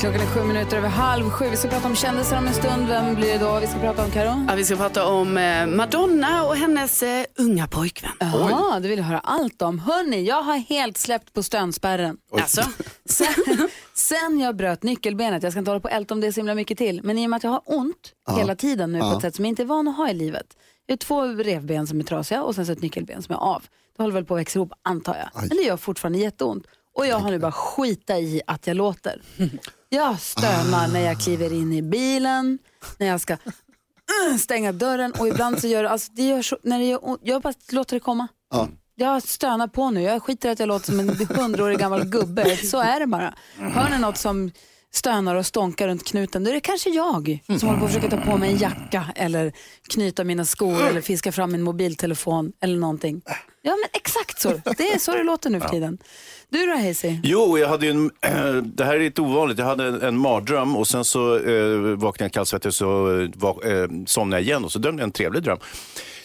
Klockan är sju minuter över halv sju. Vi ska prata om kändisar om en stund. Vem blir det då vi ska prata om, Karo? Ja, vi ska prata om eh, Madonna och hennes eh, unga pojkvän. Jaha, det vill jag höra allt om. Hörni, jag har helt släppt på stönspärren. Alltså, Sen, sen jag bröt nyckelbenet, jag ska inte hålla på och älta om det så himla mycket till, men i och med att jag har ont hela tiden nu på ett sätt som jag inte är van att ha i livet. Jag har två revben som är trasiga och sen så ett nyckelben som är av. Det håller väl på att växa ihop antar jag. Men det gör fortfarande jätteont. Och jag har nu bara skita i att jag låter. Jag stönar när jag kliver in i bilen, när jag ska uh, stänga dörren och ibland så gör det, alltså det gör så, när det gör ont, jag bara låter det komma. Jag stönar på nu, jag skiter att jag låter som en hundraårig gammal gubbe. Så är det bara. Hör ni något som stönar och stånkar runt knuten, då är det kanske jag som håller på att försöka ta på mig en jacka eller knyta mina skor eller fiska fram min mobiltelefon eller någonting. Ja men exakt så, det är så det låter nu för tiden. Du då Hazy? Jo, jag hade ju en, det här är lite ovanligt. Jag hade en, en mardröm och sen så eh, vaknade jag kallsvettig och så eh, va, eh, somnade jag igen och så drömde jag en trevlig dröm.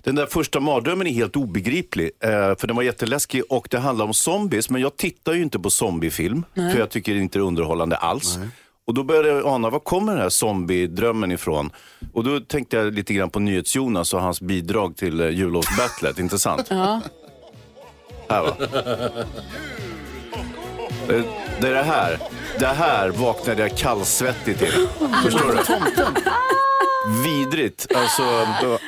Den där första mardrömmen är helt obegriplig, eh, för den var jätteläskig och det handlar om zombies. Men jag tittar ju inte på zombiefilm, för jag tycker inte det är underhållande alls. Och då började jag ana, var kommer den här zombiedrömmen ifrån? Och då tänkte jag lite grann på NyhetsJonas och hans bidrag till eh, jullovsbattlet, inte sant? Ja. Här va? Det, det är det här. Det här vaknade jag kallsvettig till. Förstår du? Vidrigt. Alltså... Då,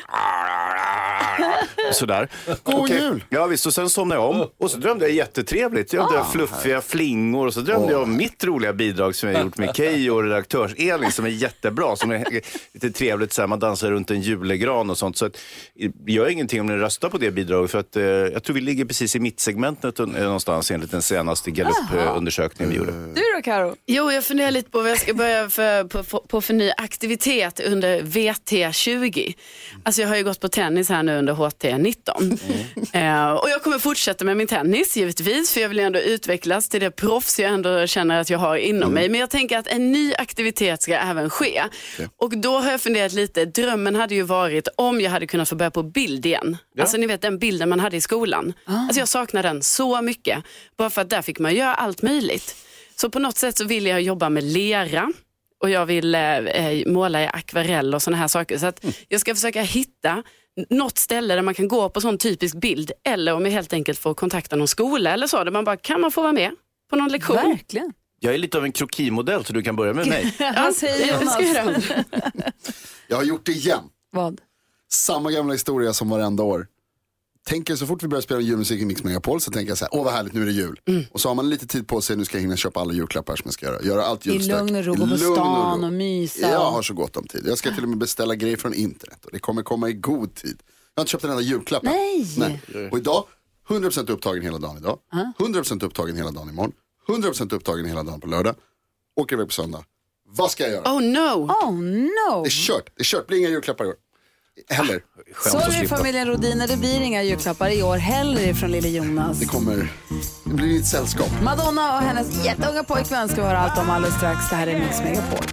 sådär. God Okej. jul! Ja visst, och sen somnade jag om och så drömde jag jättetrevligt. Jag drömde fluffiga flingor och så drömde jag om mitt roliga bidrag som jag gjort med Keyyo och redaktörs-Elin som är jättebra. Som är lite trevligt, så här, man dansar runt en julegran och sånt. Så att, det gör ingenting om ni röstar på det bidraget för att eh, jag tror vi ligger precis i mittsegmentet eh, någonstans enligt den senaste gallup-undersökningen vi gjorde. Du då Karo? jo, jag funderar lite på vad jag ska börja för, på, på, på för ny aktivitet under VT20. Alltså jag har ju gått på tennis här nu under HT19. Eh, och jag kommer fortsätta med min tennis givetvis, för jag vill ändå utvecklas till det proffs jag ändå känner att jag har inom mig. Men jag tänker att en ny aktivitet ska även ske. Och då har jag funderat lite, drömmen hade ju varit om jag hade kunnat få börja på bild igen. Alltså ni vet den bilden man hade i skolan. Alltså jag saknar den så mycket. Bara för att där fick man göra allt möjligt. Så på något sätt så vill jag jobba med lera och jag vill eh, eh, måla i akvarell och sådana här saker. Så att jag ska försöka hitta något ställe där man kan gå på sån typisk bild eller om jag helt enkelt får kontakta någon skola eller så. Där man bara, kan man få vara med på någon lektion? Verkligen. Jag är lite av en krokimodell så du kan börja med mig. Vad säger Jonas? Jag har gjort det igen. Vad? Samma gamla historia som varenda år. Tänker så fort vi börjar spela julmusik i Mix Megapol så tänker jag så här, åh vad härligt nu är det jul. Och så har man lite tid på sig, nu ska jag hinna köpa alla julklappar som jag ska göra. Göra allt I julstök. lugn och ro, I gå på stan ro. och mysa. Jag har så gott om tid. Jag ska till och med beställa grejer från internet och det kommer komma i god tid. Jag har inte köpt en enda julklapp än. Nej. Och idag, 100% upptagen hela dagen idag. 100% upptagen hela dagen imorgon. 100% upptagen hela dagen på lördag. Åker iväg på söndag. Vad ska jag göra? Oh no! Oh no! Det är kört. Det är kört. Det blir inga julklappar i år. Heller. Sorry familjen Rodiner, det blir inga julklappar i år heller från lille Jonas. Det kommer, det blir ett sällskap. Madonna och hennes jätteunga pojkvän ska vi höra allt om alldeles strax. Det här är Mix Megapol.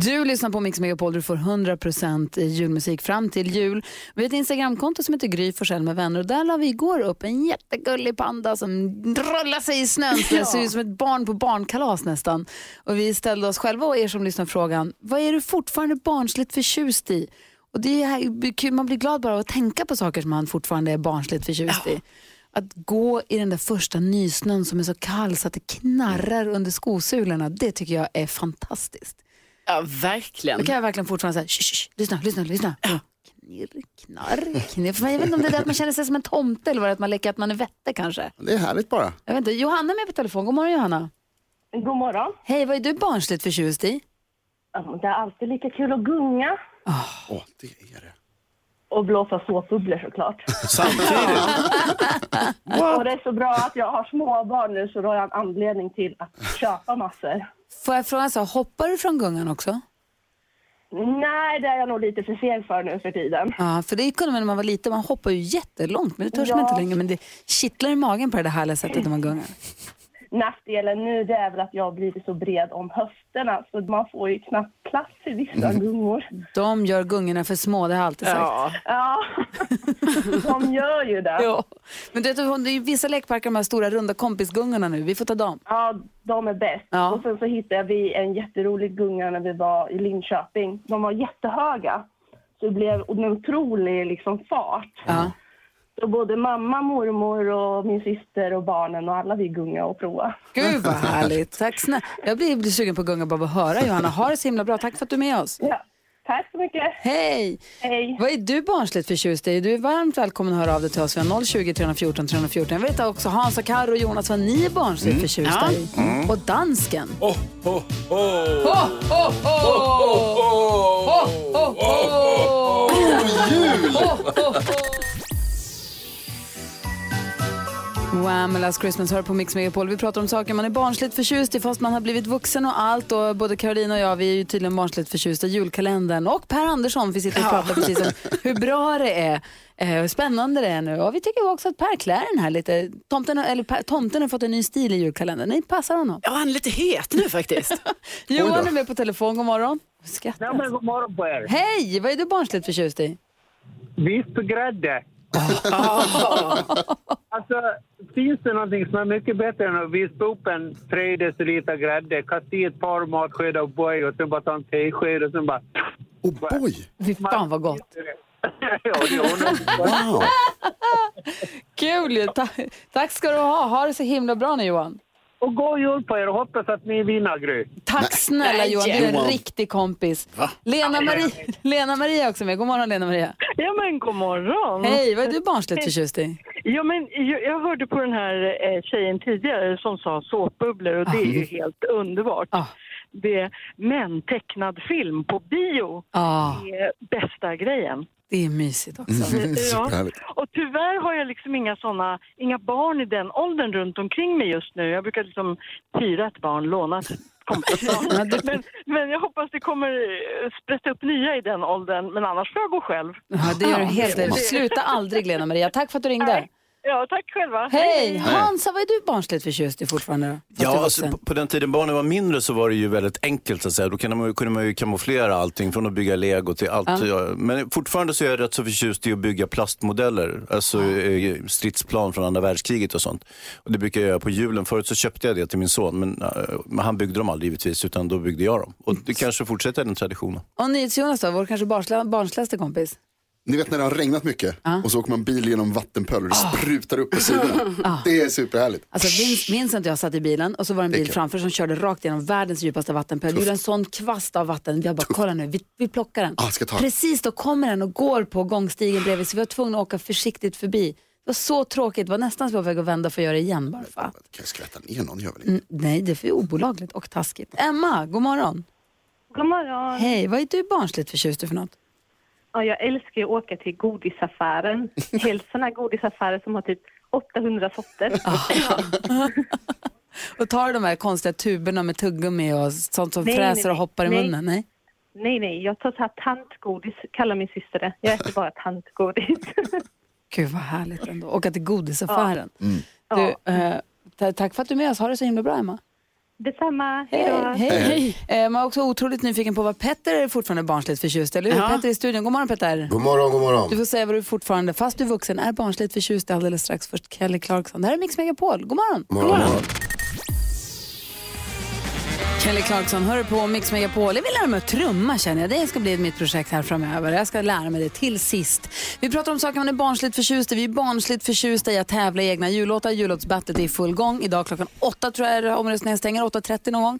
Du lyssnar på Mix Megapol, du får 100% julmusik fram till jul. Vi har ett Instagramkonto som heter Gry Forssell med vänner och där la vi igår upp en jättegullig panda som rullar sig i snön. Så Det ser ut som ett barn på barnkalas nästan. Och vi ställde oss själva och er som lyssnar frågan, vad är du fortfarande barnsligt förtjust i? Och det är kul, man blir glad bara av att tänka på saker som man fortfarande är barnsligt förtjust i. Att gå i den där första nysnön som är så kall så att det knarrar under skosulorna, det tycker jag är fantastiskt. Ja, verkligen. Då kan jag verkligen fortfarande säga, shh, shh, lyssna, lyssna, lyssna. Knirr, knarr, knirr. För Jag vet inte om det är det att man känner sig som en tomte eller var det att man leker att man är vette kanske. Det är härligt bara. Jag vet inte. Johanna är med på telefon. God morgon Johanna. God morgon. Hej, vad är du barnsligt förtjust i? Det är alltid lika kul att gunga Åh, det är det. Och blåsa såpbubblor såklart. Samtidigt? Och det är så bra att jag har småbarn nu så då har jag en anledning till att köpa massor. Får jag fråga, så, hoppar du från gungan också? Nej, det är jag nog lite för seg för nu för tiden. Ja, för det kunde man när man var liten. Man hoppar ju jättelångt, men det törs man Ja. inte längre. Men det kittlar i magen på det där härliga sättet när man gungar. Nackdelen nu det är väl att jag har blivit så bred om höfterna så man får ju knappt plats i vissa Mm. gungor. De gör gungorna för små, det har jag alltid sagt. Ja. Ja, de gör ju det. Ja. Men du vet, det är ju vissa lekparker, de här stora runda kompisgungorna nu. Vi får ta dem. Ja, de är bäst. Ja. Och sen så hittade vi en jätterolig gunga när vi var i Linköping. De var jättehöga. Så det blev en otrolig liksom, fart. Ja. Så både mamma, mormor och min syster och barnen och alla vi gunga och prova. Gud vad härligt. Tack snälla. Jag blir, blir sugen på att gunga bara att höra Johanna. Ha det så himla bra. Tack för att du är med oss. Ja. Tack så mycket. Hej! Hej. Vad är du barnsligt förtjust i? Du är varmt välkommen att höra av dig till oss. Vi har 020 314 314. Jag vet också Hans och Karo och Jonas vad ni är barnsligt förtjusta i. Och dansken. Oh, oh, oh. Ho, ho, ho! Ho, ho, ho! Ho, ho, ho! Wham! Last Christmas hör på Mix Megapol. Vi pratar om saker man är barnsligt förtjust i fast man har blivit vuxen och allt. Och både Caroline och jag vi är ju tydligen barnsligt förtjusta i julkalendern. Och Per Andersson, vi sitter och pratar precis om hur bra det är. Eh, hur spännande det är nu. Och vi tycker också att Per klär den här lite. Tomten, har- eller per, tomten har fått en ny stil i julkalendern. Det passar honom. Ja, han är lite het nu faktiskt. Johan är med på telefon. God morgon. Skrattar. Ja, men god morgon på er. Hej! Vad är du barnsligt förtjust i? Vispgrädde. alltså, finns det någonting som är mycket bättre än att vispa upp en tre deciliter grädde, kasta i ett par matskedar och boy och sen bara ta en tesked och sen bara... Oh boy! Fy fan vad gott. Wow! Kul ju. Ta tack ska du ha. Ha det så himla bra nu Johan. Och god jul på er och hoppas att ni vinner, Gry. Tack snälla Johan, du är en riktig kompis. Lena Maria, Lena Maria är också med. God morgon Lena Maria. Ja men god morgon. Hej, vad är du barnsligt förtjust i? Ja, men jag, jag hörde på den här eh, tjejen tidigare som sa såpbubblor och det är ju helt underbart. Ah. Det, men tecknad film på bio Ah, är bästa grejen. det är mysigt också. Ja. Superhärligt. Och tyvärr har jag liksom inga såna, inga barn i den åldern runt omkring mig just nu. Jag brukar liksom hyra ett barn, låna ett men, men jag hoppas det kommer eh, sprätta upp nya i den åldern, men annars får jag gå själv. Ja, det gör du helt rätt. Sluta aldrig Lena Maria. Tack för att du ringde. Ja, tack själva. Hej! Hansa, vad är du barnsligt förtjust i fortfarande då? Fast du är Ja, alltså, vuxen. på, på den tiden barnen var mindre så var det ju väldigt enkelt. Så att säga. Då kunde man, ju- kunde man ju kamouflera allting från att bygga lego till allt. Ja. Men fortfarande så är jag rätt så förtjust i att bygga plastmodeller. Alltså eh, stridsplan från andra världskriget och sånt. Och det brukar jag göra på julen. Förut så köpte jag det till min son, men, eh, men han byggde dem aldrig givetvis, utan då byggde jag dem. Och det kanske fortsätter den traditionen. Och NyhetsJonas då, vår kanske barnsla, barnsligaste kompis. Ni vet när det har regnat mycket och så åker man bil genom vattenpöl och det Ah. sprutar upp på sidorna. Det är superhärligt. Alltså Vin- Vincent och jag satt i bilen och så var det en Det är bil kul. framför som körde rakt genom världens djupaste vattenpöl. Gjorde en sån kvast av vatten. Jag bara, kolla nu, vi, vi plockar den. Ah, ska ta den. Precis då kommer den och går på gångstigen bredvid så vi var tvungna att åka försiktigt förbi. Det var så tråkigt, det var nästan så jag var på väg att vända för att göra det igen bara för att. Kan jag skvätta ner någon? Gör väl inte. Mm, nej, det är för obolagligt och taskigt. Emma, god morgon. God morgon. Hej, vad är du barnsligt förtjust i för något? Ja, jag älskar ju att åka till godisaffären. Helst sådana här godisaffärer som har typ 800 sorter. Och tar de här konstiga tuberna med tuggummi och sånt som Nej, fräser nej, och hoppar i nej. munnen? Nej. Nej, nej, jag tar så här tantgodis, kallar min syster det. Jag äter bara tantgodis. Gud vad härligt ändå. Åka till godisaffären. Ja. Du, eh, ta- tack för att du är med oss. Ha det så himla bra Emma. Detsamma, hej då. Hej, hej. Eh, man är också otroligt nyfiken på vad Petter är fortfarande barnsligt förtjust eller hur? Ja. Petter i studion. God morgon Petter. God morgon, god Du morgon. får säga vad du fortfarande, fast du är vuxen, är barnsligt förtjust alldeles strax. Först Kelly Clarkson. Det här är Mix Megapol. God morgon. God morgon. god morgon. Kelly Clarkson hör på Mix Megapol. Jag vill lära mig att trumma känner jag. Det ska bli mitt projekt här framöver. Jag ska lära mig det till sist. Vi pratar om saker man är barnsligt förtjust i. Vi är barnsligt förtjusta i att tävla i egna jullåtar. Jullåtsbattet är i full gång. Idag klockan åtta tror jag är omröstningen stänger. 8.30 någon gång.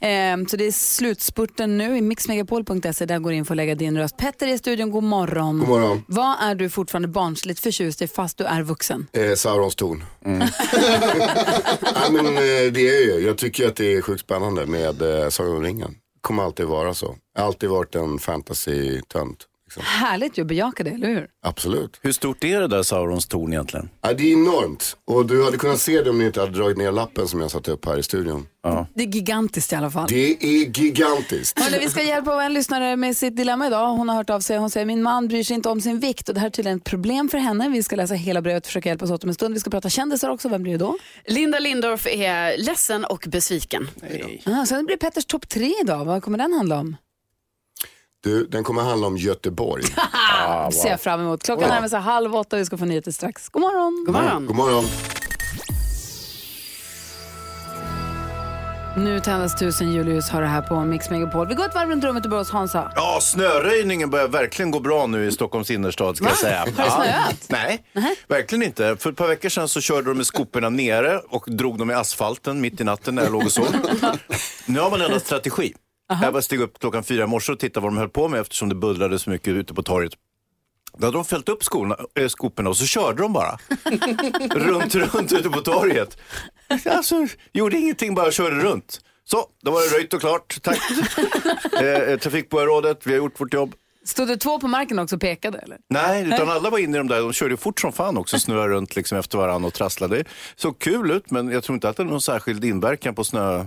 Ehm, så det är slutspurten nu i mixmegapol.se. Där går du in för att lägga din röst. Petter är i studion. God morgon. God morgon. Vad är du fortfarande barnsligt förtjust i fast du är vuxen? Eh, Saurons ton. ja, men, eh, det är ju, jag tycker att det är sjukt spännande med eh, Sagan om ringen. kommer alltid vara så. Jag har alltid varit en fantasy-tönt. Liksom. Härligt ju att bejaka det, eller hur? Absolut. Hur stort är det där Saurons torn egentligen? Ja, det är enormt. Och du hade kunnat se det om ni inte hade dragit ner lappen som jag satte upp här i studion. Det är gigantiskt i alla fall. Det är gigantiskt. Hörrni, vi ska hjälpa en lyssnare med sitt dilemma idag. Hon har hört av sig. Hon säger min man bryr sig inte om sin vikt och det här är tydligen ett problem för henne. Vi ska läsa hela brevet och försöka hjälpas åt om en stund. Vi ska prata kändisar också. Vem blir det då? Linda Lindorff är ledsen och besviken. Ah, sen blir det Petters topp tre idag. Vad kommer den handla om? Du, den kommer handla om Göteborg. Ah, ser jag fram emot. Klockan närmar sig halv åtta och vi ska få nyheter strax. God morgon! God morgon. God morgon. Nu tändas tusen julljus har det här på Mix Megapol. Vi går ett varv runt rummet och börjar hos Hansa. Ja, snöröjningen börjar verkligen gå bra nu i Stockholms innerstad ska jag säga. Har det Ja. snöat? Nej, verkligen inte. För ett par veckor sedan så körde de med skoporna nere och drog dem i asfalten mitt i natten när jag låg och sov. nu har man ändrat strategi. Jag bara steg upp klockan fyra i morse och tittade vad de höll på med eftersom det bullrade så mycket ute på torget. Då hade de fällt upp skorna, äh, skoporna och så körde de bara. runt, runt ute på torget. Alltså, gjorde ingenting, bara körde runt. Så, då var det röjt och klart. Tack. eh, trafikborgarrådet, vi har gjort vårt jobb. Stod det två på marken också och pekade? Eller? Nej, utan alla var inne i de där. De körde fort som fan också, snöade runt liksom efter varandra och trasslade. Så kul ut, men jag tror inte att det hade någon särskild inverkan på, snö,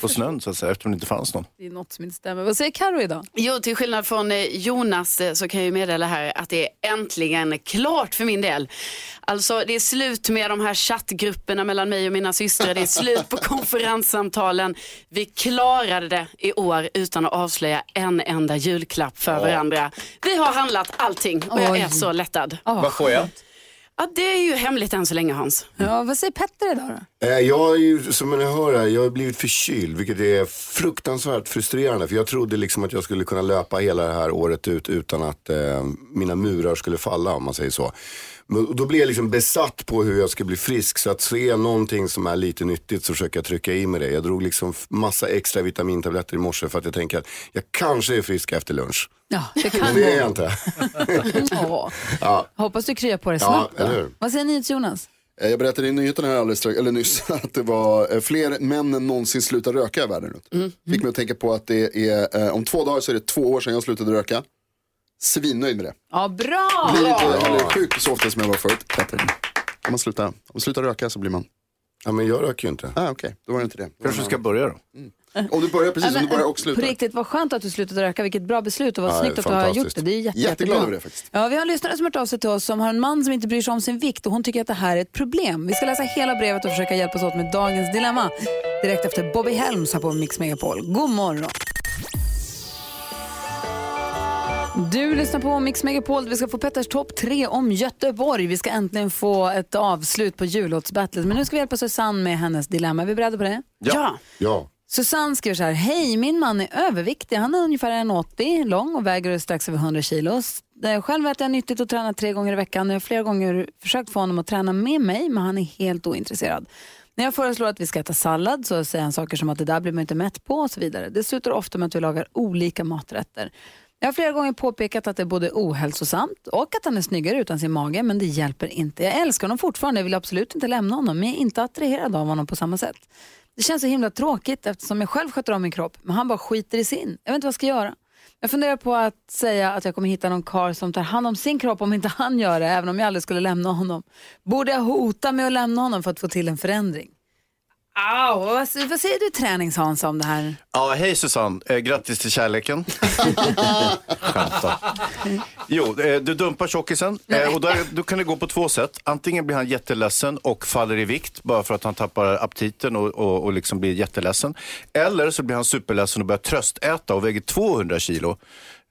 på snön så att säga, eftersom det inte fanns någon. Det är något som inte stämmer. Vad säger Karo idag? Jo, till skillnad från eh, Jonas eh, så kan jag meddela här att det är äntligen klart för min del. Alltså det är slut med de här chattgrupperna mellan mig och mina systrar. Det är slut på konferenssamtalen. Vi klarade det i år utan att avslöja en enda julklapp för varandra. Vi har handlat allting och jag är så lättad. Vad får jag? Ja, det är ju hemligt än så länge Hans. Ja, vad säger Petter idag då? Eh, Jag har ju, som ni hör här, jag har blivit förkyld, vilket är fruktansvärt frustrerande. För jag trodde liksom att jag skulle kunna löpa hela det här året ut utan att eh, mina murar skulle falla, om man säger så. Men då blir jag liksom besatt på hur jag ska bli frisk. Så att se någonting som är lite nyttigt så försöker jag trycka i mig det. Jag drog liksom massa extra vitamintabletter i morse för att jag tänker att jag kanske är frisk efter lunch. Ja, det Men kan det är jag inte. Åh. Ja. Hoppas du kryar på det Ja, snabbt. då. eller hur? Vad säger NyhetsJonas? Eh, Jag berättade i nyheterna här alldeles strax, eller nyss att det var eh, fler män än någonsin slutar röka i världen runt. Fick mig att tänka på att det är, eh, om två dagar så är det två år sedan jag slutade röka. Svinnöjd med det. Ja, bra! Blir inte, sjukt så ofta som jag var förut. Bättre. Om man slutar, om man slutar röka så blir man... Ja, men jag röker ju inte. Ah, Okej, då var det inte det. Kanske ska börja då. Om du börjar precis, om du börjar och På slutar. riktigt, vad skönt att du slutade röka. Vilket bra beslut och vad Ja, snyggt att du har fantastiskt. gjort det. Det är jätte, Jätteglad jättebra. över det faktiskt. Ja, vi har en lyssnare som har hört av sig till oss som har en man som inte bryr sig om sin vikt och hon tycker att det här är ett problem. Vi ska läsa hela brevet och försöka hjälpas åt med dagens dilemma. Direkt efter Bobby Helms här på Mix Megapol. God morgon! Du lyssnar på Mix Megapol. Vi ska få Petters topp tre om Göteborg. Vi ska äntligen få ett avslut på jullåtsbattlet. Men nu ska vi hjälpa Susanne med hennes dilemma. Är vi beredda på det? Ja. Ja. Susanne skriver så här, hej min man är överviktig, han är ungefär 1,80 lång och väger strax över 100 kilo. Eh, Själv äter jag nyttigt och tränar tre gånger i veckan jag har flera gånger försökt få honom att träna med mig men han är helt ointresserad. När jag föreslår att vi ska äta sallad så säger han saker som att det där blir man inte mätt på och så vidare. Det slutar ofta med att vi lagar olika maträtter. Jag har flera gånger påpekat att det är både ohälsosamt och att han är snyggare utan sin mage men det hjälper inte. Jag älskar honom fortfarande, jag vill absolut inte lämna honom men jag är inte attraherad av honom på samma sätt. Det känns så himla tråkigt eftersom jag själv sköter om min kropp men han bara skiter i sin. Jag vet inte vad jag ska göra. Jag funderar på att säga att jag kommer hitta någon karl som tar hand om sin kropp om inte han gör det, även om jag aldrig skulle lämna honom. Borde jag hota med att lämna honom för att få till en förändring? Au, vad, vad säger du tränings om det här? Ja, hej Susanne. Eh, grattis till kärleken. Skämtar. Jo, eh, du dumpar tjockisen eh, och då, är- då kan det gå på två sätt. Antingen blir han jätteledsen och faller i vikt bara för att han tappar aptiten och, och, och liksom blir jätteledsen. Eller så blir han superledsen och börjar tröstäta och väger 200 kilo.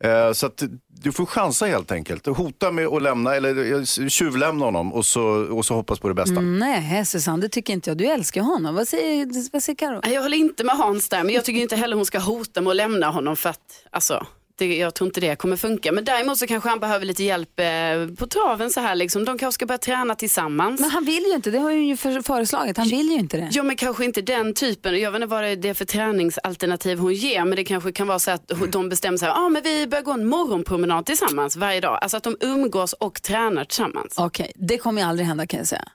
Eh, så att du får chansa helt enkelt. Hota med att lämna eller eh, tjuvlämna honom och så, och så hoppas på det bästa. Mm, nej, Susanne, det tycker inte jag. Du älskar honom. Vad säger, vad säger Karo? Jag håller inte med Hans där, men jag tycker inte heller hon ska hota med att lämna honom för att, alltså, det, jag tror inte det kommer funka. Men däremot så kanske han behöver lite hjälp eh, på traven så här liksom. De kanske ska börja träna tillsammans. Men han vill ju inte, det har ju för, föreslagit. Han vill ju inte det. Ja men kanske inte den typen, jag vet inte vad det är för träningsalternativ hon ger men det kanske kan vara så att de bestämmer sig, ah, men vi börjar gå en morgonpromenad tillsammans varje dag. Alltså att de umgås och tränar tillsammans. Okej, det kommer ju aldrig hända kan jag säga.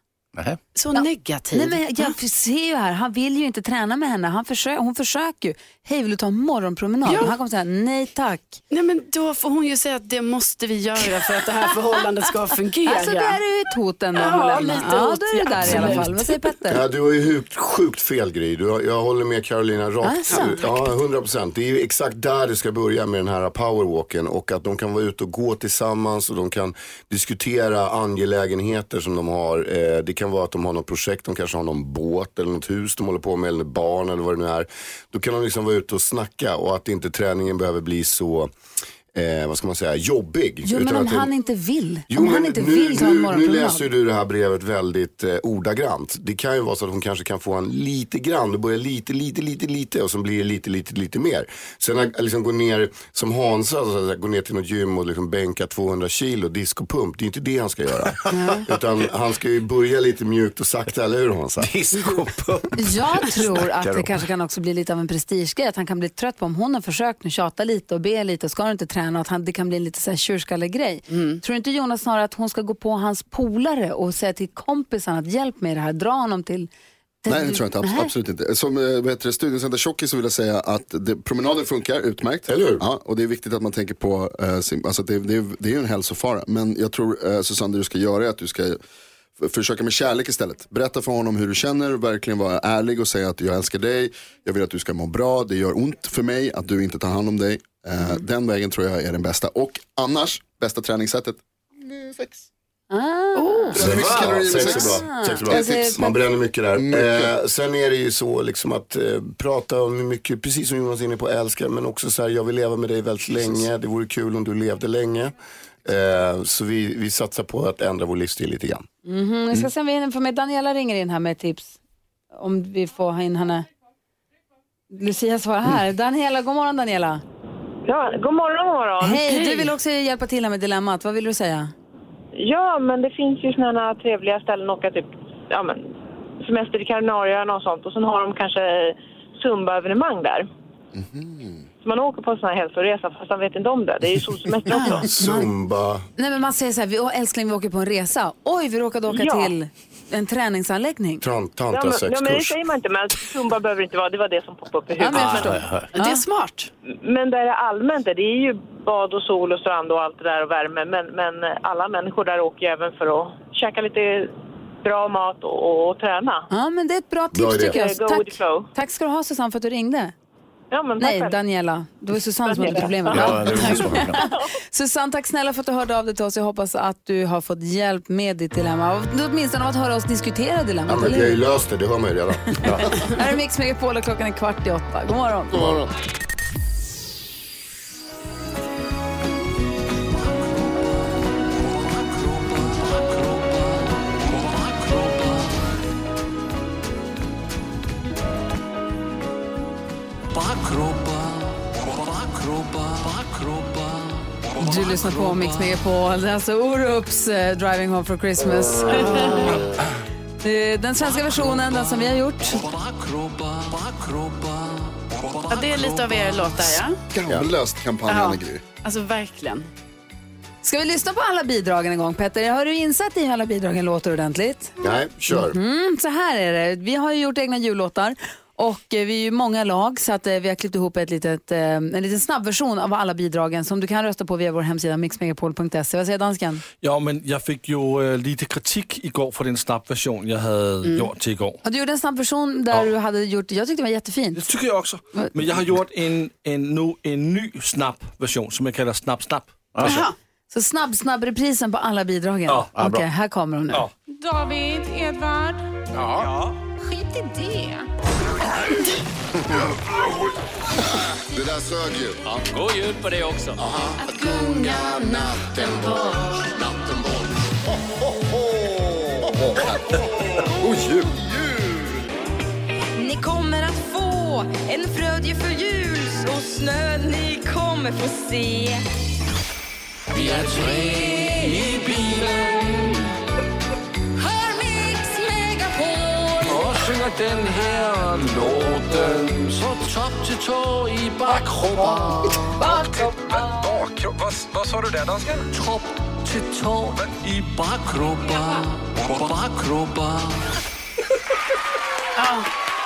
Så negativ. Nej, men jag ser ju här, han vill ju inte träna med henne. Han försöker, hon försöker ju. Hej, vill du ta en morgonpromenad? Ja. Han kommer säga nej tack. Nej men då får hon ju säga att det måste vi göra för att det här förhållandet ska fungera. Alltså det är ju ett hot ändå. Ja, lite ja, hot, då är det ja, där i alla fall. Vad säger Petter? Ja, du har ju sjukt, sjukt fel Gry. Du har, jag håller med Carolina rakt. Alltså? Ja, 100 procent. Det är ju exakt där det ska börja med den här powerwalken och att de kan vara ute och gå tillsammans och de kan diskutera angelägenheter som de har. Eh, kan vara att de har något projekt, de kanske har någon båt eller något hus de håller på med eller barn eller vad det nu är. Då kan de liksom vara ute och snacka och att inte träningen behöver bli så Eh, vad ska man säga, jobbig. Jo, men om det- han inte vill. Jo, om han inte nu, vill ta en nu, läser ju du det här brevet väldigt eh, ordagrant. Det kan ju vara så att hon kanske kan få en lite grann, det börjar lite, lite, lite, lite och så blir det lite, lite, lite mer. Sen att liksom gå ner som Hansa, så att säga, gå ner till något gym och liksom bänka 200 kilo, diskopump, det är inte det han ska göra. Utan han ska ju börja lite mjukt och sakta, eller hur Hansa? Diskopump. Jag tror att det kanske kan också bli lite av en prestigegrej. Att han kan bli trött på om hon har försökt nu tjata lite och be lite och ska du inte träna. Att han, det kan bli en lite så här tjurskallegrej. Mm. Tror inte Jonas snarare att hon ska gå på hans polare och säga till kompisen att hjälp mig i det här, dra honom till... Nej, det tror jag inte. Absolut inte. Som det, Studiecenter Tjockis så vill jag säga att det, promenader funkar utmärkt. Eller hur? Ja, och det är viktigt att man tänker på, eh, sin, alltså det, det, det är ju en hälsofara. Men jag tror eh, Susanne, det du ska göra är att du ska f- försöka med kärlek istället. Berätta för honom hur du känner, verkligen vara ärlig och säga att jag älskar dig, jag vill att du ska må bra, det gör ont för mig att du inte tar hand om dig. Eh, Den vägen tror jag är den bästa. Och annars, bästa träningssättet, mm, sex. Ah. Mycket kalorier med Sex sex. är bra. Sex är bra. Säger- Man bränner mycket där. Mycket. Eh, sen är det ju så liksom att eh, prata om mycket, precis som Jonas är inne på, älskar, men också så här, jag vill leva med dig väldigt länge. Det vore kul om du levde länge. Eh, så vi, vi satsar på att ändra vår livsstil lite grann. Mhm, Jag ska se om vi hinner få med. Daniela ringer in här med tips. Om vi får ha in henne. Lucia svarar här. Daniela, god morgon Daniela. Ja, god morgon, god morgon. Hej, du vill också hjälpa till här med dilemmat. Vad vill du säga? Ja, men det finns ju sådana trevliga ställen att åka typ, ja men, semester i Kanarieöarna och sånt. Och sen har de kanske Zumba-evenemang där. Så man åker på en sån här hälsoresa fast man vet inte om det. Det är ju solsemester också. Zumba. Nej men man säger så här, vi, åh, älskling vi åker på en resa. Oj, vi råkade åka Ja. till en träningsanläggning. Ja men, ja, men det Tantrasexkurs. säger man inte, men Zumba behöver inte vara, det var det som poppade upp i Ja, huvudet. men jag förstår. Det är smart. Men där är allmänt, det är ju bad och sol och strand och allt det där och värme. Men, men alla människor där åker ju även för att käka lite bra mat och, och, och träna. Ja, men det är ett bra Bra tips idé. tycker jag. Tack, tack ska du ha Susanne för att du ringde. Ja, men Nej, själv. Daniela. Det var Susanne som hade problemet. Ja, det problem. Susanne, tack snälla för att du hörde av dig till oss. Jag hoppas att du har fått hjälp med ditt dilemma. Och Åtminstone av att höra oss diskutera Ja, dilemmat. men vi har ju löst det, det hör man ju redan. Ja. Här är Mix Megapol och klockan är kvart i åtta. God morgon. God morgon. Lyssnar på Mix Megapol. Det är alltså Orups eh, Driving Home for Christmas. Eh, Den svenska versionen, den som vi har gjort. Ja, det är lite av er låtar ja. Skamlöst kampanjande Ja. Gry. Alltså verkligen. Ska vi lyssna på alla bidragen en gång, Petter? Har du insatt i hur alla bidragen låter ordentligt? Nej, kör. Mm, så här är det. Vi har ju gjort egna jullåtar och eh, vi är ju många lag så att eh, vi har klippt ihop ett litet, eh, en liten snabbversion av alla bidragen som du kan rösta på via vår hemsida mixmegapol.se. Vad säger dansken? Ja, men jag fick ju lite kritik igår för den snabbversion jag hade gjort till igår. Och du gjorde en snabbversion där du hade gjort, jag tyckte det var jättefint. Det tycker jag också. Men jag har gjort en, en, nu, en ny snabbversion som jag kallar Snabb Snabb. Jaha. Så snabb, snabb reprisen på alla bidragen. Ja, ja, Okej, bra. här kommer hon nu. Ja. David, Edvard. Ja. Skit i det. Det där sög ju. Ja. God jul på det också. Att gunga natten bort, natten bort. Oh, oh, jul. Ni kommer att få en frödjefull jul och snö ni kommer få se. Vi är tre i bilen synger den här låten så topp till tå i bakkroppen. Bakkropp? Vad, vad sa du där dansken? Topp till tå i bakkroppen, bakkroppen.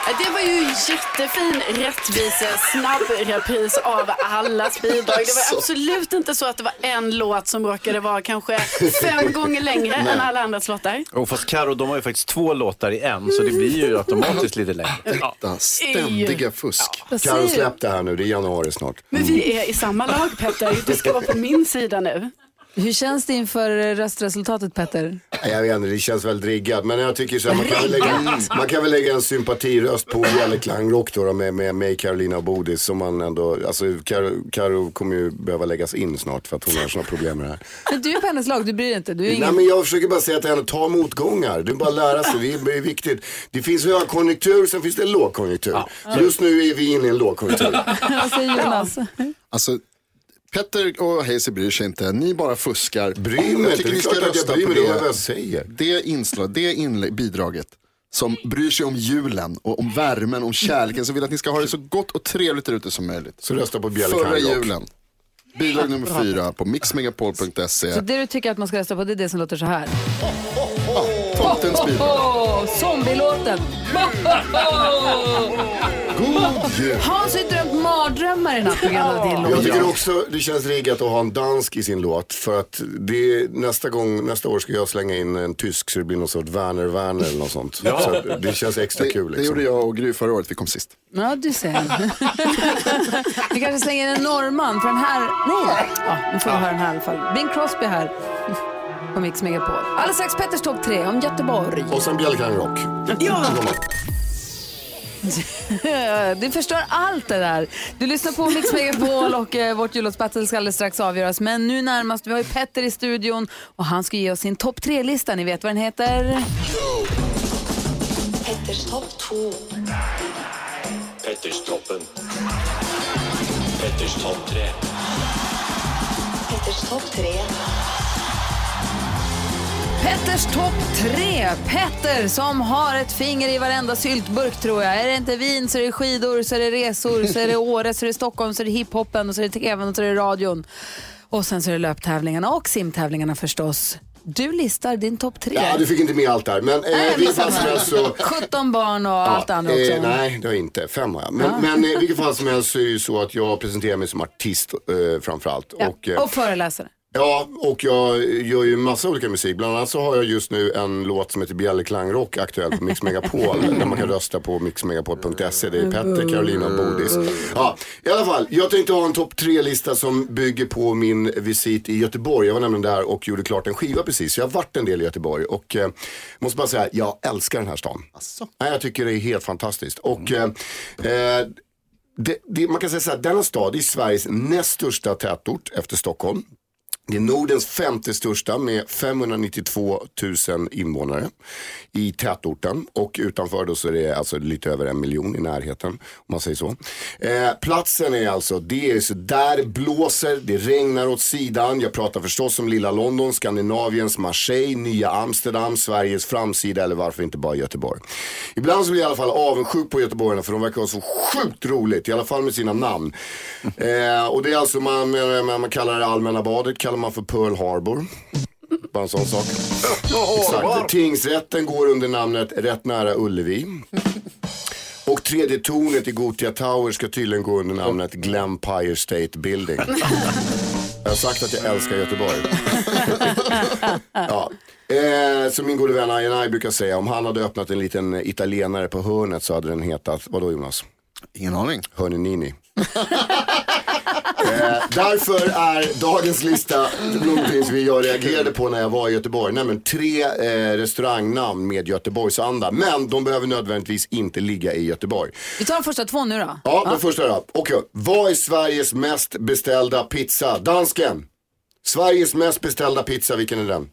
Ja, det var ju jättefin rättvise snabbrepris av allas bidrag. Det var absolut inte så att det var en låt som råkade vara kanske fem gånger längre än alla andras låtar. Och fast Karo, de har ju faktiskt två låtar i en, så det blir ju automatiskt lite längre. Detta ständiga fusk. Säger du? släpp det här nu, det är januari snart. Men vi är i samma lag Petter, du ska vara på min sida nu. Hur känns det inför röstresultatet Petter? Nej, Jag vet inte, det känns väldigt riggat. Men jag tycker så här, man, kan väl lägga, man kan väl lägga en sympatiröst på Gälleklang Rock då, då med, med mig, Carolina och Bodis. Som man ändå, alltså Karo, Karo kommer ju behöva läggas in snart för att hon har sådana problem med det här. Men du är på hennes lag, du bryr dig inte. Du är Nej ingen... men jag försöker bara säga till henne, ta motgångar. Det är bara att lära sig, det är, det är viktigt. Det finns högkonjunktur, sen finns det lågkonjunktur. Just nu är vi inne i en lågkonjunktur. Vad säger Jonas? Alltså, Petter och Hayes bryr sig inte, ni bara fuskar. Bryr mig jag inte, tycker det är ni ska klart att jag rösta bryr på mig, det jag säger. det inslag, det inlägg, bidraget som bryr sig om julen och om värmen, om kärleken, som vill att ni ska ha det så gott och trevligt där ute som möjligt. Så rösta på Bjelle Förra julen. Bidrag nummer fyra på mixmegapol.se. Så det du tycker att man ska rösta på det är det som låter så här. Tomtens bidrag. Oh, Zombielåten. God jul! Hans har ju drömt mardrömmar i natt på grund av din Jag låt. tycker också det känns riggat att ha en dansk i sin låt. För att det, nästa, gång, nästa år ska jag slänga in en tysk så det blir någon sorts Werner Werner eller något sånt. Ja. Så det känns extra Det, kul. det Liksom. gjorde jag och Gry förra året, vi kom sist. Ja, du ser. vi kanske slänger in en norrman för den här... Nej, ja, nu får vi höra den här i alla fall. Bing Crosby här på Mix Megapol. Alldeles strax Petters topp tre om Göteborg. Och sen Bjälkan Rock. Ja. Du förstör allt det där. Du lyssnar på Mix Megapol och eh, vårt jullåtsbattle ska alldeles strax avgöras. Men nu närmast, vi har ju Petter i studion och han ska ge oss sin topp tre-lista. Ni vet vad den heter? Petters topp 2. Petters toppen. Petters topp tre. Petters topp 3. Petters topp tre. Petter som har ett finger i varenda syltburk tror jag. Är det inte vin så är det skidor, så är det resor, så är det Åre, så är det Stockholm, så är det hiphopen och så är det tvn och så är det radion. Och sen så är det löptävlingarna och simtävlingarna förstås. Du listar din topp tre. Ja, du fick inte med allt där. Men eh, Nej, vilket fall som helst så... 17 barn och allt annat också. Eh, nej, det har jag inte. Fem har jag. Men, Ja. men i vilket fall som helst så är det ju så att jag presenterar mig som artist eh, framförallt. Ja. Och, eh, och föreläsare. Ja, och jag gör ju massa olika musik. Bland annat så har jag just nu en låt som heter Bjällerklang Rock aktuell på Mix Megapol. där man kan rösta på mixmegapol.se. Det är Petter, Carolina och Bodis. Ja, I alla fall, jag tänkte ha en topp tre-lista som bygger på min visit i Göteborg. Jag var nämligen där och gjorde klart en skiva precis. Jag har varit en del i Göteborg och eh, måste bara säga, jag älskar den här stan. Nej, jag tycker det är helt fantastiskt. Och eh, eh, det, det, man kan säga så här, denna stad är Sveriges näst största tätort efter Stockholm. Det är Nordens femte största med 592 000 invånare i tätorten och utanför då så är det alltså lite över en miljon i närheten om man säger så. Eh, platsen är alltså, det är så där det blåser, det regnar åt sidan. Jag pratar förstås om lilla London, Skandinaviens Marseille, nya Amsterdam, Sveriges framsida eller varför inte bara Göteborg. Ibland så blir jag i alla fall avundsjuk på göteborgarna för de verkar ha så sjukt roligt, i alla fall med sina namn. Eh, och det är alltså, man, man, man kallar det allmänna badet, kallar man för Pearl Harbor. Bara en sån sak. Exakt. Tingsrätten går under namnet Rätt nära Ullevi. Och tredje tornet i Gothia Tower ska tydligen gå under namnet Glenpire State Building. Jag har sagt att jag älskar Göteborg. Ja. Eh, som min gode vän Ayanai brukar säga, om han hade öppnat en liten italienare på hörnet så hade den hetat, vadå Jonas? Ingen aning. Hörnenini. Eh, därför är dagens lista någonting som jag reagerade på när jag var i Göteborg. Nämligen tre eh, restaurangnamn med Göteborgsanda. Men de behöver nödvändigtvis inte ligga i Göteborg. Vi tar de första två nu då. Ja, den första då. Okej, vad är Sveriges mest beställda pizza? Dansken. Sveriges mest beställda pizza, vilken är den?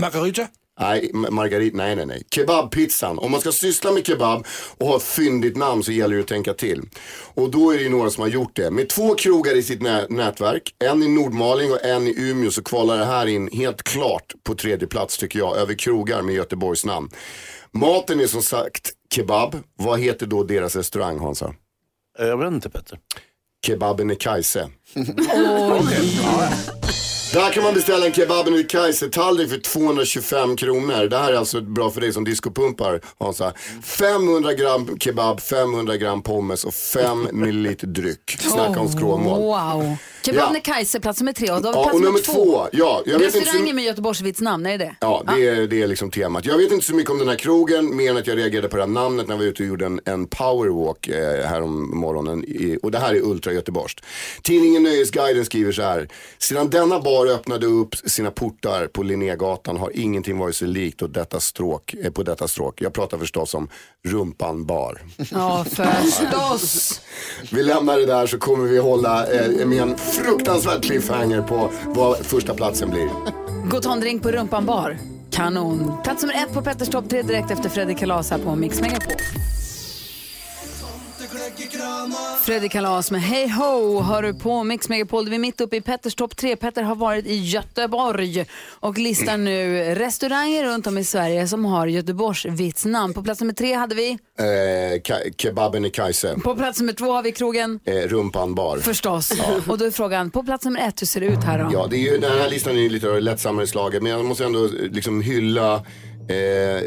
Margarita? Nej, ma- margarit, nej, nej, nej. Kebabpizzan. Om man ska syssla med kebab och ha ett fyndigt namn så gäller det att tänka till. Och då är det ju några som har gjort det. Med två krogar i sitt nä- nätverk, en i Nordmaling och en i Umeå så kvalar det här in helt klart på tredje plats tycker jag, över krogar med Göteborgs namn. Maten är som sagt kebab. Vad heter då deras restaurang Hansa? Jag vet inte Petter. Kebaben i Kajse. Där kan man beställa en kebaben i Kaisertallrik för 225 kronor. Det här är alltså bra för dig som discopumpar Hansa. 500 gram kebab, 500 gram pommes och 5 milliliter dryck. Snacka om skråmål. Oh, wow. Kajse, plats nummer tre. Och då har vi Ja, plats och nummer nummer två. Ja, jag vet inte så- Restaurangen med Göteborgsvits namn, är det det? Ja, det är, det är liksom temat. Jag vet inte så mycket om den här krogen, mer än att jag reagerade på det här namnet när vi var ute och gjorde en, en powerwalk eh, här om morgonen. I, och det här är ultra göteborgskt. Tidningen Nöjesguiden skriver så här. Sedan denna bar öppnade upp sina portar på Linnégatan har ingenting varit sig likt åt detta stråk, eh, på detta stråk. Jag pratar förstås om Rumpan bar. Ja, förstås. Vi lämnar det där så kommer vi hålla eh, med en fruktansvärd cliffhanger på vad första platsen blir. Gå och ta en drink på Rumpan bar. Kanon. Plats nummer ett på Petters topp tre direkt efter Fredrik Kalas här på Mix Megapol. Fredrik Kalas med Hej Ho hör du på Mix Megapol. Vi är mitt uppe i Petters topp tre. Petter har varit i Göteborg och listar nu restauranger runt om i Sverige som har Göteborgsvits namn. På plats nummer tre hade vi, Eh, kebaben i Kajse. på plats nummer två har vi krogen Eh, rumpan bar. förstås. Och då är frågan, på plats nummer ett, hur ser det ut här då? Ja, det är ju, den här listan är ju lite lättsammare slaget men jag måste ändå liksom hylla eh,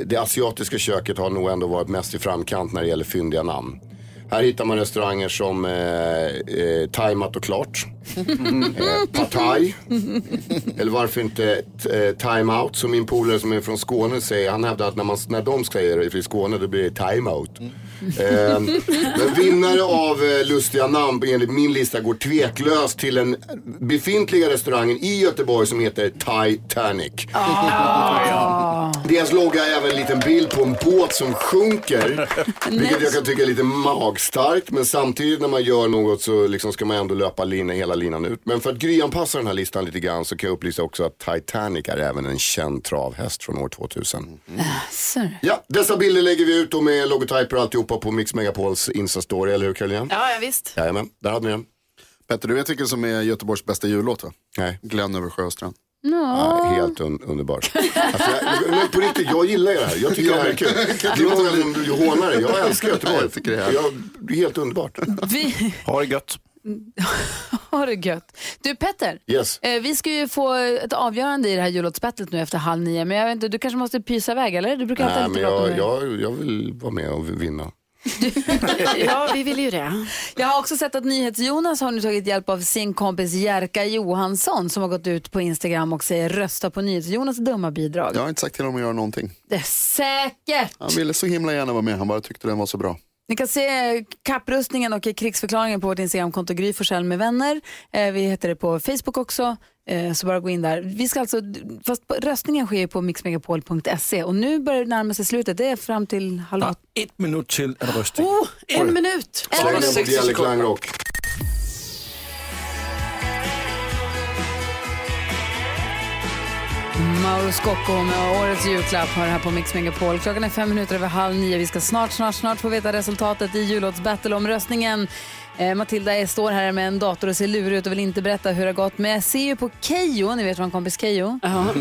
det asiatiska köket har nog ändå varit mest i framkant när det gäller fyndiga namn. Här hittar man restauranger som eh, eh, Thaimat och klart, eh, Pad Thai, eller varför inte eh, Time Out som min polare som är från Skåne säger. Han hävdar att när, man, när de säger det i Skåne då blir det Time Out. Eh, men vinnare av eh, lustiga namn enligt min lista går tveklöst till den befintliga restaurangen i Göteborg som heter Titanic. Deras logga är även en liten bild på en båt som sjunker. Vilket jag kan tycka är lite magstarkt. Men samtidigt när man gör något så liksom ska man ändå löpa lina, hela linan ut. Men för att gryanpassa den här listan lite grann så kan jag upplysa också att Titanic är även en känd travhäst från år 2000. Så. Ja, dessa bilder lägger vi ut och med logotyper och alltihopa på Mix Megapols Insta-story, eller hur Carolina? Ja, ja visst. Jajamän, där hade ni den. Petter, du vet vilken som är Göteborgs bästa jullåt va? Nej. Glenn över sjöstrand. Ja, helt un underbart. Alltså, jag, men på riktigt, jag gillar ju det här. Jag tycker det här är kul. Det är många som hånar det. Jag älskar Göteborg. Jag tycker det är jag, det är helt underbart. Vi Ha det gött. har det gött. Du Petter, Yes. eh, vi ska ju få ett avgörande i det här jullåtsbattlet nu efter halv nio. Men jag vet inte, du kanske måste pysa iväg eller? Du brukar ha Nej, men jag, jag, jag vill vara med och vinna. Ja, vi vill ju det. Jag har också sett att NyhetsJonas har nu tagit hjälp av sin kompis Jerka Johansson som har gått ut på Instagram och säger rösta på NyhetsJonas dumma bidrag. Jag har inte sagt till honom att göra någonting. Det är säkert. Han ville så himla gärna vara med, han bara tyckte den var så bra. Ni kan se kapprustningen och krigsförklaringen på vårt Instagramkonto Gry Forssell med vänner. Eh, vi heter det på Facebook också, eh, så bara gå in där. Vi ska alltså, fast röstningen sker på mixmegapol.se och nu börjar det närma sig slutet. Det är fram till halv åtta. Ett minut till en röstning. Oh, en minut. En minut. den på Mauro Scocco med årets julklapp har här på Mix Megapol. Klockan är fem minuter över halv nio. Vi ska snart, snart, snart få veta resultatet i jullåtsbattle-omröstningen. Eh, Matilda står här med en dator och ser lurig ut och vill inte berätta hur det har gått. Men jag ser ju på Keyyo, ni vet vår kompis Keyyo.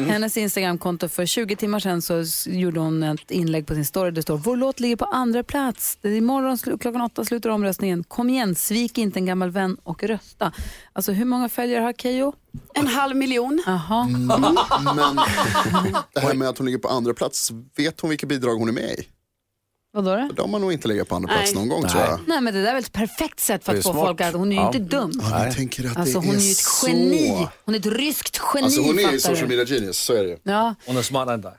Hennes Instagramkonto för 20 timmar sedan så gjorde hon ett inlägg på sin story. Det står vår låt ligger på andra plats. Det är imorgon klockan åtta slutar omröstningen. Kom igen, svik inte en gammal vän och rösta. Alltså hur många följare har Keyyo? En halv miljon. Jaha. Men det här med att hon ligger på andra plats, vet hon vilka bidrag hon är med i? Vadå då? De har nog inte legat på andra plats Nej. någon gång tror jag. Nej men det där är väl ett perfekt sätt för Det är att få smart. folk att, hon är ju Ja. inte dum. Ja, ni tänker att Alltså det hon är är ju ett så. geni. Hon är ett ryskt geni Alltså hon är fattar ju social du? media genius, så är det ju. Ja, Hon är smartare än dig.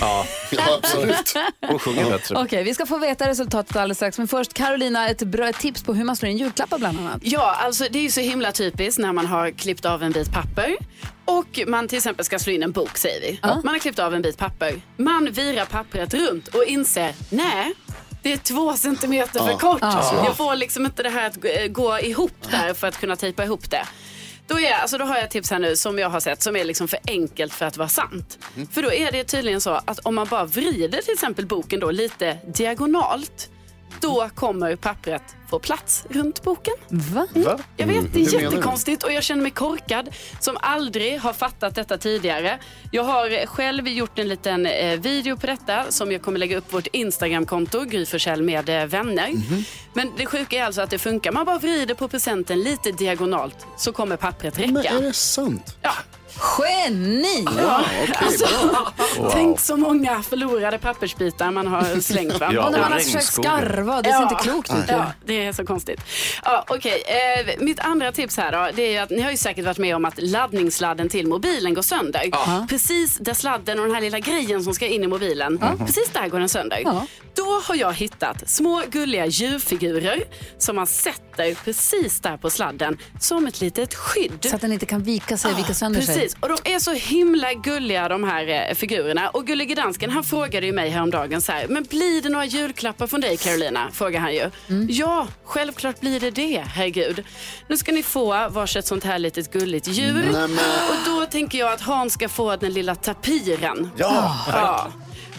Ja, Ja, absolut. och sjunger bättre. okej vi ska få veta resultatet alldeles strax. Men först Carolina, ett bra tips på hur man slår in julklappar bland annat. Ja, alltså det är ju så himla typiskt när man har klippt av en bit papper och man till exempel ska slå in en bok säger vi. Man har klippt av en bit papper. Man virar pappret runt och inser, nej, det är två centimeter för kort. Jag får liksom inte det här att gå- gå ihop där för att kunna tejpa ihop det. Då, är, alltså då har jag tips här nu som jag har sett som är liksom för enkelt för att vara sant. För då är det tydligen så att om man bara vrider till exempel boken då lite diagonalt då kommer pappret få plats runt boken. Va? Va? Jag vet, det är du? jättekonstigt och jag känner mig korkad som aldrig har fattat detta tidigare. Jag har själv gjort en liten eh, video på detta som jag kommer lägga upp på vårt Instagramkonto, Gry med eh, vänner. Mhm. Men det sjuka är alltså att det funkar. Man bara vrider på presenten lite diagonalt så kommer pappret räcka. Men är det sant? Ja. Geni! Ja, okej, alltså, Wow. Tänk så många förlorade pappersbitar man har slängt. Va? Ja, och när man har försökt skarva, det ser inte klokt ut. Ja, det är så konstigt. Ja, Okej, eh, mitt andra tips här då, det är att ni har ju säkert varit med om att laddningssladden till mobilen går sönder. Precis där sladden och den här lilla grejen som ska in i mobilen, precis där går den sönder. Ja. Då har jag hittat små gulliga djurfigurer som man sätter precis där på sladden som ett litet skydd. Så att den inte kan vika sig, vika sönder sig. Precis, och de är så himla gulliga de här eh, figurerna. Och Gullige Dansken han frågade ju mig häromdagen så här, men blir det några julklappar från dig Carolina? Frågar han ju. Mm. Ja, självklart blir det det, herregud. Nu ska ni få varsitt sånt här litet gulligt djur. Och då tänker jag att Hans ska få den lilla tapiren. Ja, ja.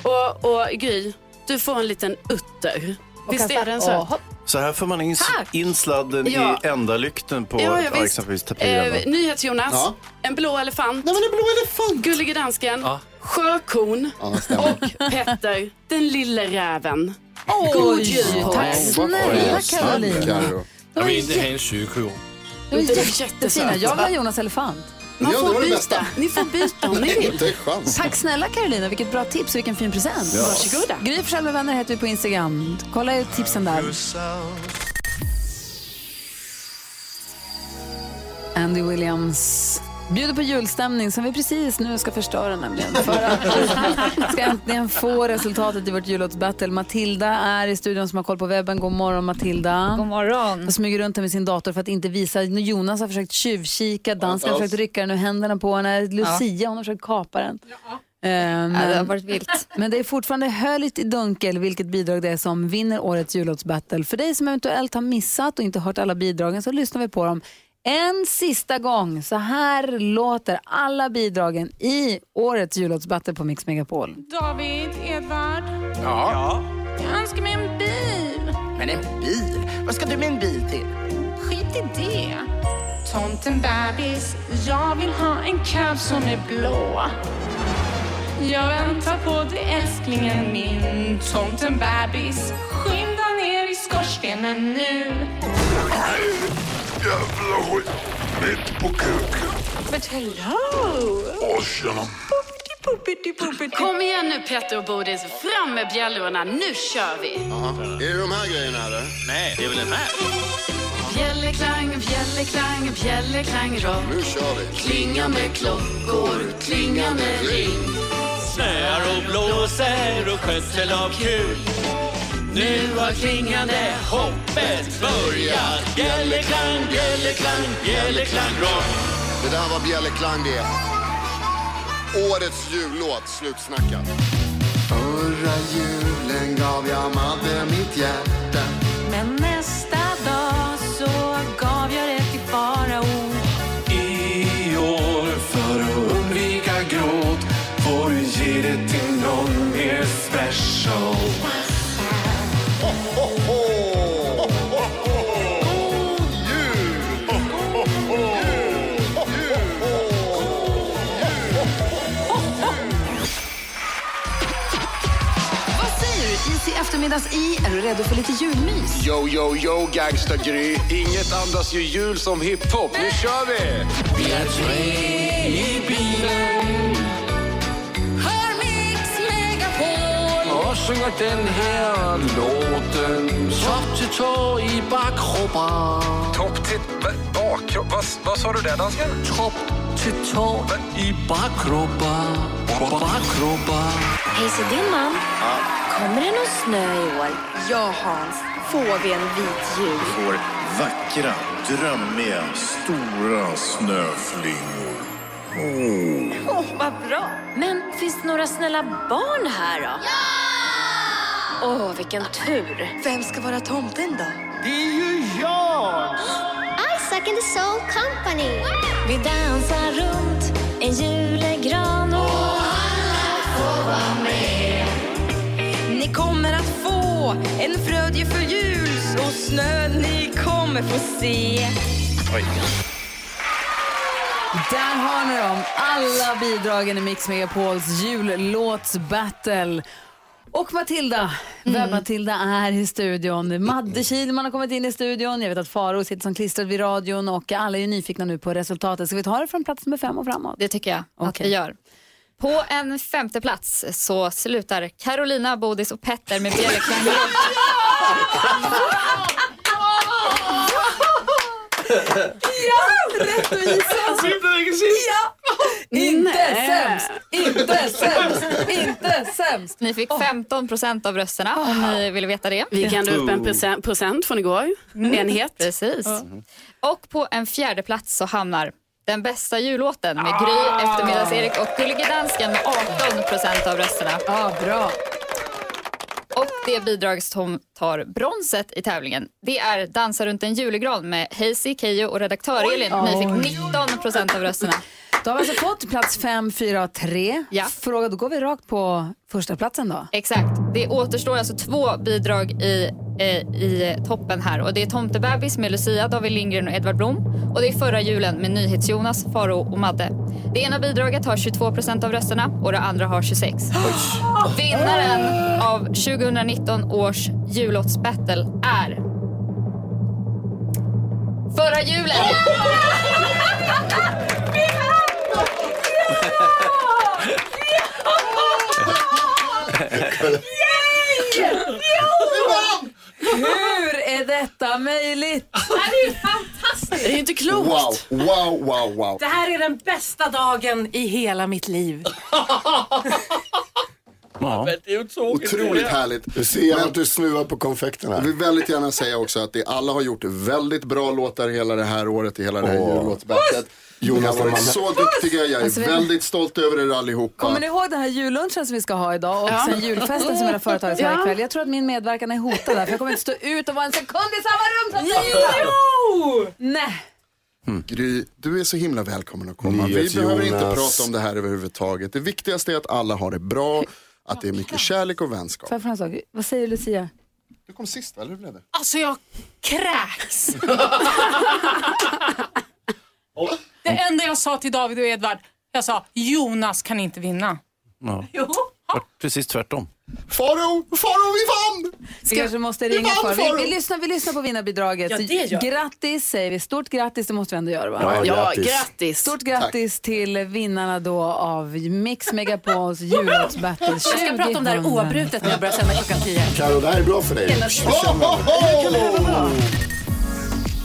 Och, och Gry, du får en liten utter. Visst är den söt? Så här får man in, Tack. in sladden Ja. i ändalykten på Ja, ja, exempelvis tapiren. Eh, NyhetsJonas, Ja. en blå elefant. Nej men en blå elefant! Gullige dansken, Ja. sjökon och Petter, den lille räven. Oj, jul på tack er. snälla Carolina. Inte. Det var Det är jättefina. jättesöt. Jag vill ha Jonas elefant. Man Ja, det får det byta. bästa. Ni får byta om ni vill. Inte en chans. Tack snälla Carolina, vilket bra tips och vilken fin present. Varsågoda. Gry Forssell med vänner heter vi på Instagram. Kolla ut tipsen där. Andy Williams bjuder på julstämning som vi precis nu ska förstöra nämligen. För att ska äntligen få resultatet i vårt jullåtsbattle. Matilda är i studion som har koll på webben. God morgon Matilda. God morgon. Och smyger runt här med sin dator för att inte visa. Jonas har försökt tjuvkika, dansken har försökt rycka den ur händerna på henne. Lucia hon har försökt kapa den. Eh, Ja, det har men, varit vilt. men det är fortfarande höljt i dunkel vilket bidrag det är som vinner årets jullåtsbattle. För dig som eventuellt har missat och inte hört alla bidragen så lyssnar vi på dem en sista gång. Så här låter alla bidragen i årets jullåtsbattle på Mix Megapol. David, Edvard, Ja. jag önskar mig en bil. Men en bil? Vad ska du med en bil till? Skit i det. Tomten bebis, jag vill ha en kalv som är blå. Jag väntar på dig älsklingen min. Tomten bebis, skynda ner i skorstenen nu. Jävla skit. Mitt på kuken. But hello! Åh, tjena. Kom igen nu Petter och Bodis, fram med bjällrorna, nu kör vi! Är det de här grejerna eller? Nej, det är väl den här? Bjällerklang, bjällerklang, bjällerklang rock. Nu kör vi. Klinga med klockor, klinga med ring. Snöar och blåser och skötsel av kul. Nu har klingande Hoppet börjat. Bjällerklang, bjällerklang, bjällerklang rock. Det där var Bjällerklang det. Årets jullåt, slutsnackat. Förra julen gav jag Madde mitt hjärta. Du? Is i eftermiddags i. Är du redo för lite julmys? Yo, yo, yo, gangsta Gry. Inget andas ju jul som hiphop. Nu kör vi! Vi är tre i bilen Hör Mix Megapol! och sjunger den här låten. Topp till tå i bakkroppen. Topp till bakkropp. Vad, vad sa du där, dansken? Topp till tå i bakkroppen. Bakkroppen. Hej, så din man. Kommer det någon snö i år? Ja, Hans. Får vi en vit jul? får vackra, drömmiga, stora snöflingor. Oh. Åh, vad bra. Men finns det några snälla barn här då? Ja! Åh, vilken tur. Vem ska vara tomten då? Det är ju jag! Isaac and the Soul Company. Vi dansar runt en julegran kommer att få en frödje för jul och snö ni kommer få se. Där har ni dem, alla bidragen i Mix Megapols jullåtsbattle. Och Matilda, vem Matilda är i studion. Madde Kihlman har kommit in i studion. Jag vet att Faro sitter som klistrad vid radion och alla är nyfikna nu på resultatet. Ska vi ta det från plats nummer fem och framåt? Det tycker jag att vi gör. På en femte plats så slutar Carolina, Bodis och Petter med Bjällerklang. Ja, rättvisa! Ja! Inte Nej. sämst, inte sämst, inte sämst. Ni fick 15 procent av rösterna om ni vill veta det. Vi kan upp en procent, procent från igår. Enhet. Precis. Och på en fjärde plats så hamnar den bästa jullåten med Gry, Eftermiddags-Erik och Gullige Dansken med 18 procent av rösterna. Ja, bra. Och det bidrag som tar bronset i tävlingen det är Dansa runt en julegran med Hazy, Keyyo och redaktör Elin. Ni fick 19 procent av rösterna. Då har vi alltså fått plats fem, fyra och tre. Ja. Fråga, då går vi rakt på första platsen då. Exakt. Det återstår alltså två bidrag i, i toppen här. Och Det är Tomtebebis med Lucia, David Lindgren och Edvard Blom. Och det är Förra julen med NyhetsJonas, Faro och Madde. Det ena bidraget har 22 procent av rösterna och det andra har 26. Vinnaren av 2019 års jullåtsbattle är... Förra julen! Hur är detta möjligt? Det här är ju fantastiskt! Det är inte klokt. Wow, wow, wow, wow. Det här är den bästa dagen i hela mitt liv. Ja. Otroligt härligt. Du ser att du snuvar på konfekterna. Jag vill väldigt gärna säga också att det, alla har gjort väldigt bra låtar hela det här året, i hela det här Åh. jullåtsbattlet. Ni har varit så duktiga, jag är Alltså, vi- väldigt stolt över er allihopa. Kommer ni ihåg den här jullunchen som vi ska ha idag och Ja. sen julfesten som hela företaget ska ha Ja. ikväll? Jag tror att min medverkan är hotad där för jag kommer inte stå ut och vara en sekund i samma rum som Jo! Nej. Gry, du är så himla välkommen att komma. Vi Nyhets behöver inte Jonas. prata om det här överhuvudtaget. Det viktigaste är att alla har det bra, att det är mycket kärlek och vänskap. Får jag fråga en sak? Vad säger Lucia? Du kom sist, eller hur blev det? Alltså jag kräks. Det enda jag sa till David och Edvard, jag sa Jonas kan inte vinna. Ja. Jo. Precis tvärtom. Faro, Faro, vi vann! Vi kanske måste vi ringa vann, för. Faro! Vi, vi, lyssnar, vi lyssnar på vinnarbidraget. Ja, det gör vi. Grattis säger vi. Stort grattis, det måste vi ändå göra va? Ja, Ja, grattis. grattis. Stort grattis till vinnarna då av Mix Megapols jullåtsbattle 2000. Jag ska prata om det här oavbrutet när jag börjar sända klockan 10. Karo, det här är bra för dig.